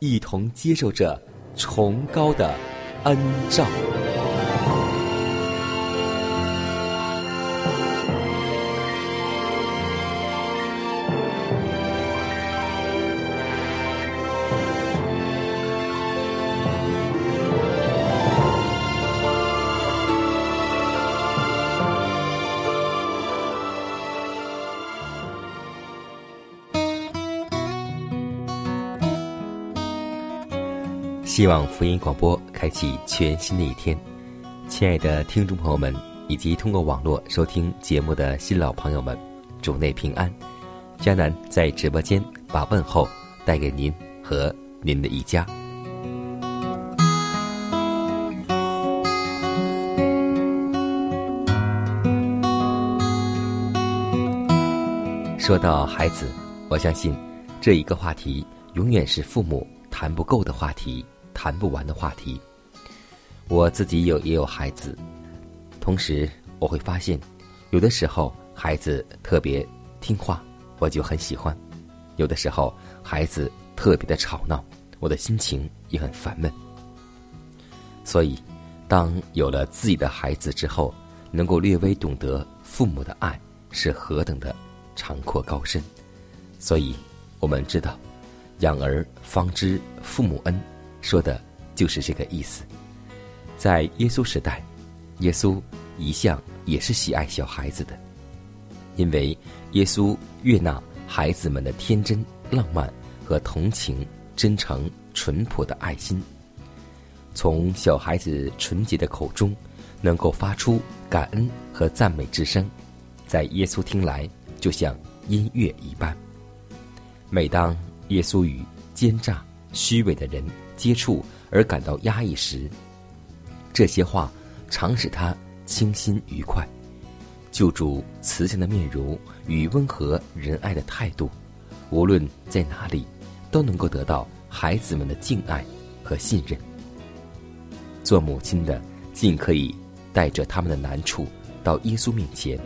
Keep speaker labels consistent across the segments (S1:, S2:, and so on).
S1: 一同接受着崇高的恩照。希望福音广播开启全新的一天，亲爱的听众朋友们，以及通过网络收听节目的新老朋友们，主内平安。迦南在直播间把问候带给您和您的一家。说到孩子，我相信这一个话题永远是父母谈不够的话题。谈不完的话题。我自己有也有孩子，同时我会发现，有的时候孩子特别听话，我就很喜欢；有的时候孩子特别的吵闹，我的心情也很烦闷。所以，当有了自己的孩子之后，能够略微懂得父母的爱是何等的长阔高深。所以，我们知道，养儿方知父母恩。说的就是这个意思。在耶稣时代，耶稣一向也是喜爱小孩子的，因为耶稣悦纳孩子们的天真、浪漫和同情、真诚、淳朴的爱心。从小孩子纯洁的口中，能够发出感恩和赞美之声，在耶稣听来就像音乐一般。每当耶稣与奸诈、虚伪的人，接触而感到压抑时，这些话常使他清新愉快。救主慈祥的面容与温和仁爱的态度，无论在哪里，都能够得到孩子们的敬爱和信任。做母亲的尽可以带着他们的难处到耶稣面前，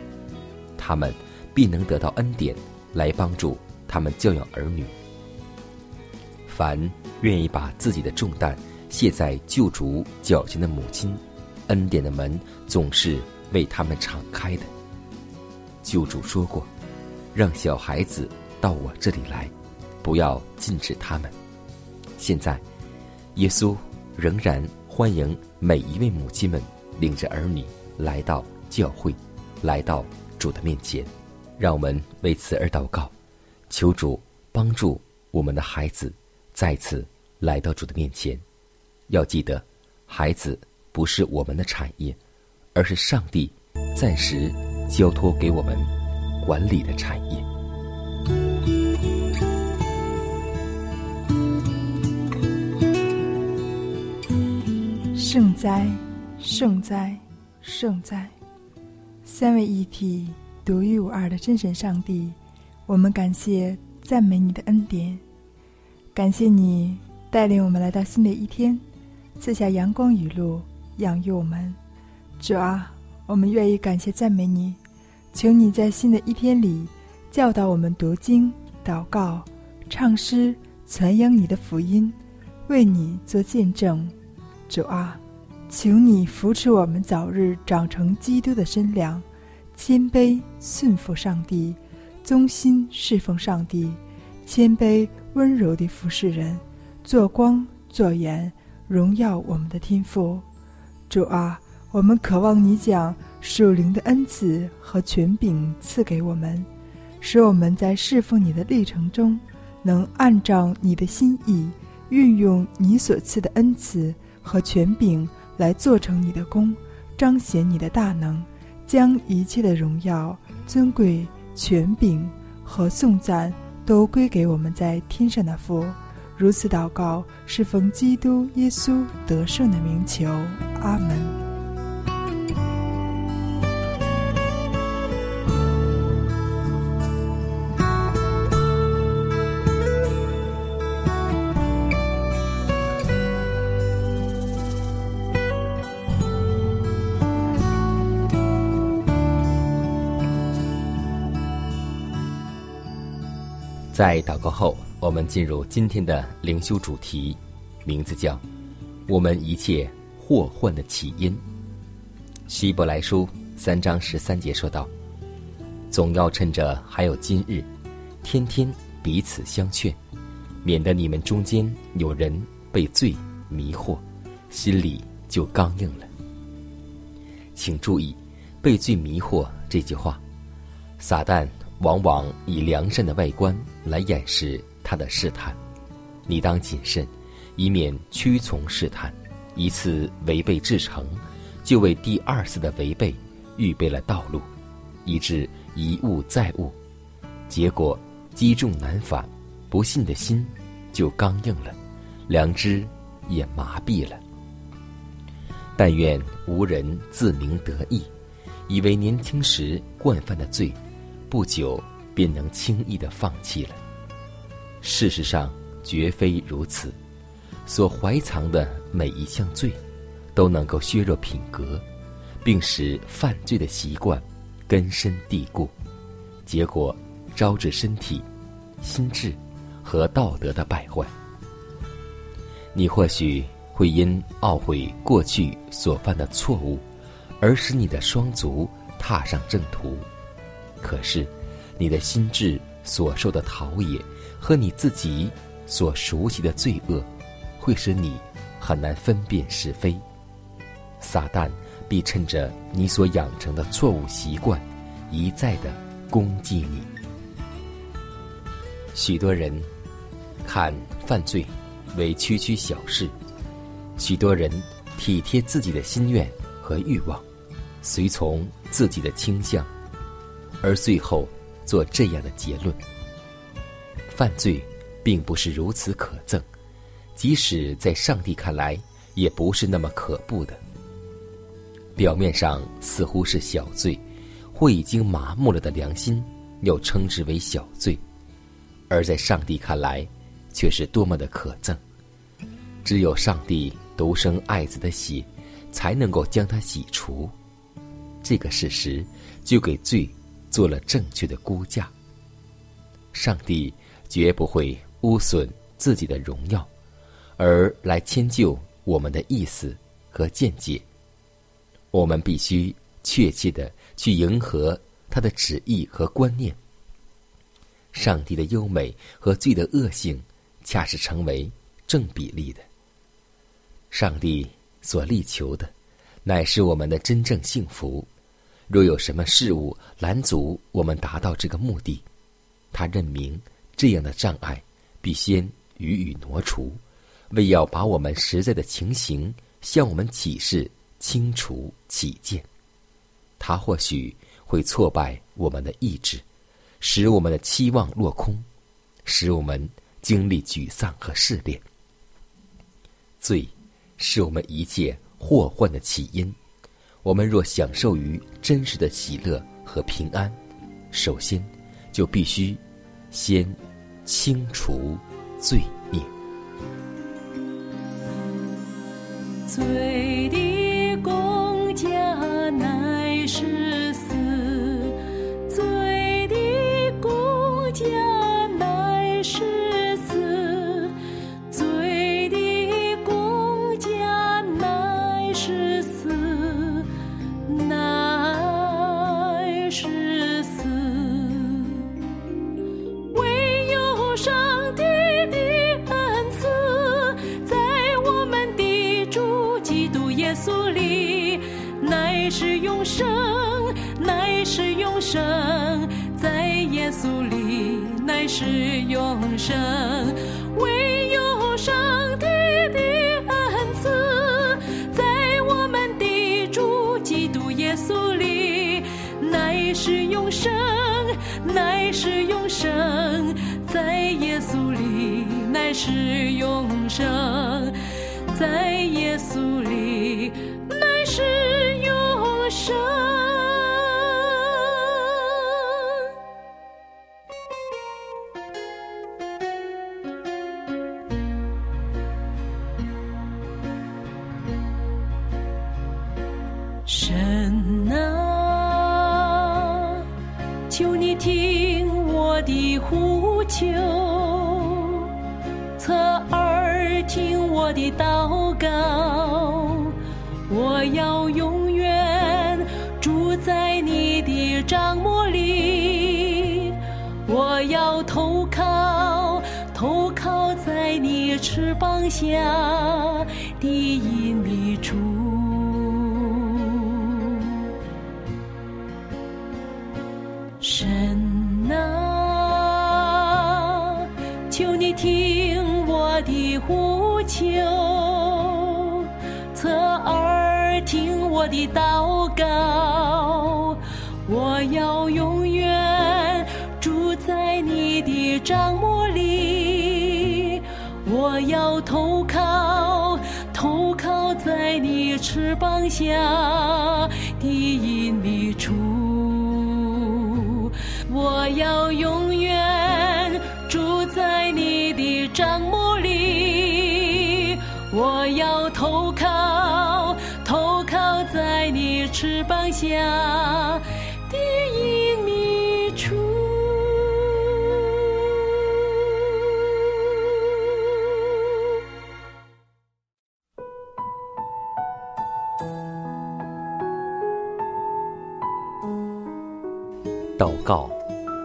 S1: 他们必能得到恩典来帮助他们教养儿女。凡愿意把自己的重担卸在救主脚前的母亲，恩典的门总是为他们敞开的。救主说过：“让小孩子到我这里来，不要禁止他们。”现在，耶稣仍然欢迎每一位母亲们领着儿女来到教会，来到主的面前。让我们为此而祷告，求主帮助我们的孩子。再次来到主的面前，要记得，孩子不是我们的产业，而是上帝暂时交托给我们管理的产业。
S2: 圣哉，圣哉，圣哉！三位一体、独一无二的真神上帝，我们感谢、赞美你的恩典。感谢你带领我们来到新的一天，赐下阳光雨露，养育我们。主啊，我们愿意感谢赞美你，求你在新的一天里教导我们读经、祷告、唱诗、传扬你的福音，为你做见证。主啊，求你扶持我们早日长成基督的身量，谦卑顺服上帝，忠心侍奉上帝，谦卑温柔地服侍人，做光做盐，荣耀我们的天赋。主啊，我们渴望你将属灵的恩赐和权柄赐给我们，使我们在侍奉你的历程中，能按照你的心意，运用你所赐的恩赐和权柄。来做成你的功，彰显你的大能，将一切的荣耀、尊贵、权柄和颂赞都归给我们在天上的父。如此祷告，是奉基督耶稣得胜的名求。阿门。
S1: 在祷告后，我们进入今天的灵修主题，名字叫“我们一切祸患的起因”。希伯来书三章十三节说道：“总要趁着还有今日，天天彼此相劝，免得你们中间有人被罪迷惑，心里就刚硬了。”请注意“被罪迷惑”这句话，撒旦。往往以良善的外观来掩饰他的试探，你当谨慎，以免屈从试探，一次违背至诚，就为第二次的违背预备了道路，以致一误再误，结果积重难返，不信的心就刚硬了，良知也麻痹了。但愿无人自鸣得意，以为年轻时惯犯的罪。不久便能轻易的放弃了。事实上，绝非如此。所怀藏的每一项罪，都能够削弱品格，并使犯罪的习惯根深蒂固，结果招致身体、心智和道德的败坏。你或许会因懊悔过去所犯的错误，而使你的双足踏上正途。可是，你的心智所受的陶冶和你自己所熟悉的罪恶，会使你很难分辨是非。撒旦必趁着你所养成的错误习惯，一再的攻击你。许多人看犯罪为区区小事，许多人体贴自己的心愿和欲望，随从自己的倾向。而最后做这样的结论：犯罪并不是如此可憎，即使在上帝看来，也不是那么可怖的。表面上似乎是小罪，或已经麻木了的良心，又称之为小罪；而在上帝看来，却是多么的可憎。只有上帝独生爱子的血，才能够将它洗除。这个事实，就给罪。做了正确的估价。上帝绝不会污损自己的荣耀，而来迁就我们的意思和见解。我们必须确切的去迎合他的旨意和观念。上帝的优美和罪的恶性，恰是成为正比例的。上帝所力求的，乃是我们的真正幸福。若有什么事物拦阻我们达到这个目的，他认明这样的障碍必先予以挪除，为要把我们实在的情形向我们启示清楚起见。他或许会挫败我们的意志，使我们的期望落空，使我们经历沮丧和试炼。罪是我们一切祸患的起因。我们若享受于真实的喜乐和平安，首先就必须先清除罪孽。
S3: 翅膀下的隐秘处。神啊，求你听我的呼求，侧耳听我的祷告，我要永远住在你的帐幕，我要投靠，投靠在你翅膀下的隐秘处。我要
S1: 用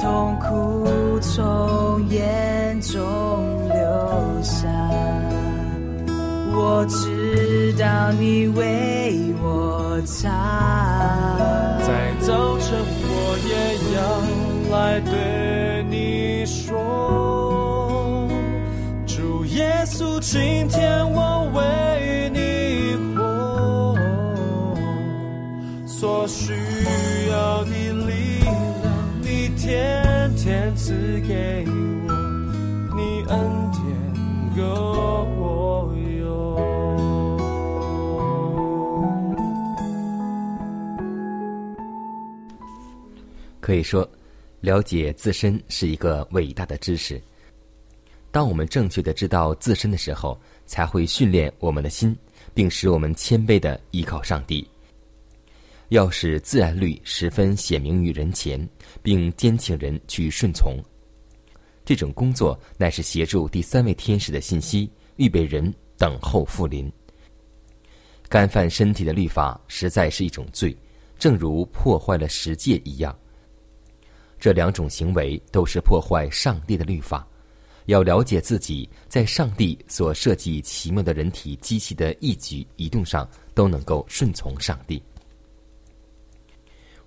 S3: 痛苦从眼中流下，我知道你为我擦。
S4: 在早晨，我也要来对你说，主耶稣，今天我为你活，所需给我，你恩典够我用。
S1: 可以说，了解自身是一个伟大的知识。当我们正确的知道自身的时候，才会训练我们的心，并使我们谦卑的依靠上帝。要使自然律十分显明于人前，并坚请人去顺从。这种工作乃是协助第三位天使的信息，预备人等候复临。干犯身体的律法实在是一种罪，正如破坏了十诫一样。这两种行为都是破坏上帝的律法。要了解自己在上帝所设计奇妙的人体机器的一举一动上都能够顺从上帝。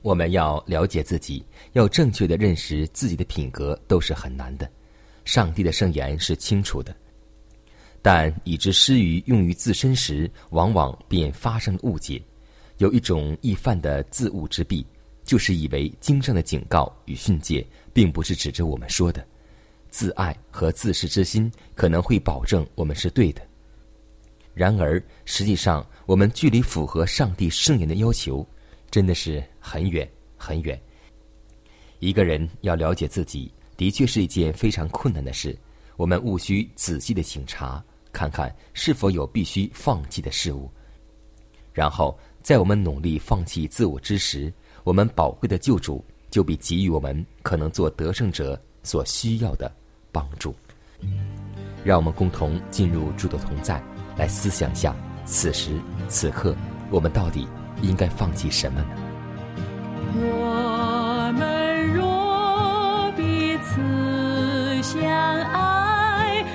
S1: 我们要了解自己，要正确的认识自己的品格，都是很难的。上帝的圣言是清楚的，但以之失于用于自身时，往往便发生误解。有一种易犯的自误之弊，就是以为经上的警告与训诫，并不是指着我们说的。自爱和自恃之心可能会保证我们是对的，然而实际上我们距离符合上帝圣言的要求，真的是很远很远。一个人要了解自己，的确是一件非常困难的事。我们务须仔细的醒察，看看是否有必须放弃的事物，然后在我们努力放弃自我之时，我们宝贵的救主就必给予我们可能做得胜者所需要的。帮助，让我们共同进入主的同在，来思想下此时此刻我们到底应该放弃什么呢？
S3: 我们若彼此相爱，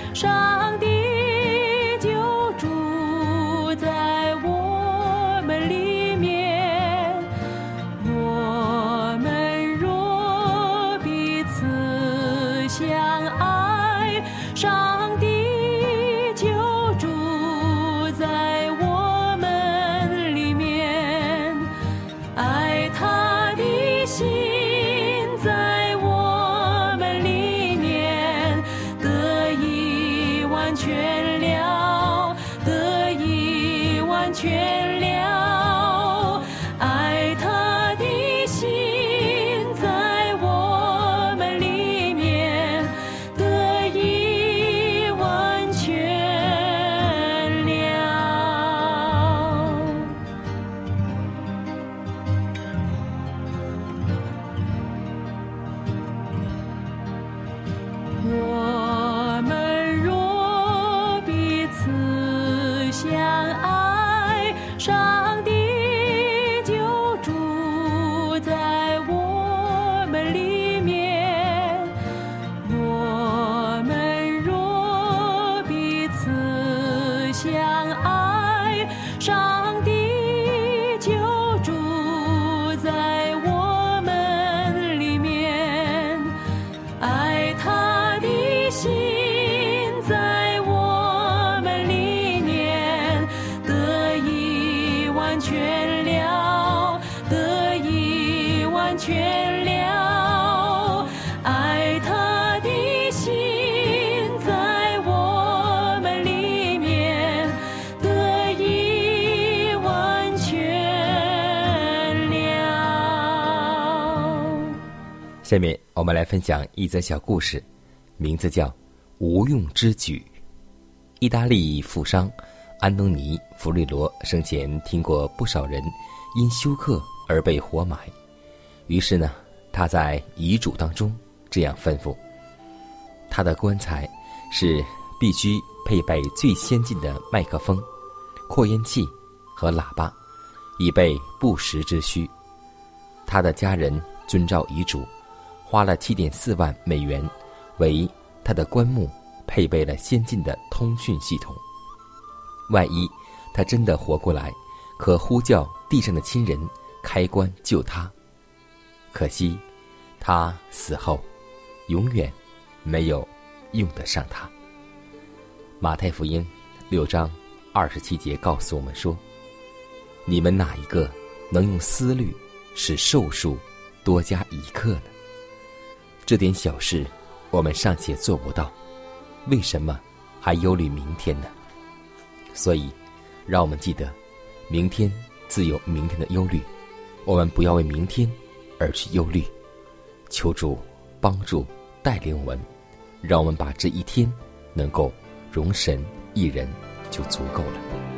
S1: 们来分享一则小故事，名字叫《无用之举》。意大利富商安东尼·弗瑞罗生前听过不少人因休克而被活埋，于是呢，他在遗嘱当中这样吩咐：他的棺材是必须配备最先进的麦克风、扩音器和喇叭，以备不时之需。他的家人遵照遗嘱。花了七点四万美元，为他的棺木配备了先进的通讯系统。万一他真的活过来，可呼叫地上的亲人开棺救他。可惜，他死后，永远没有用得上他。马太福音六章二十七节告诉我们说：“你们哪一个能用思虑使寿数多加一刻呢？”这点小事，我们尚且做不到，为什么还忧虑明天呢？所以，让我们记得，明天自有明天的忧虑，我们不要为明天而去忧虑。求主帮助带领我们，让我们把这一天能够容神一人就足够了。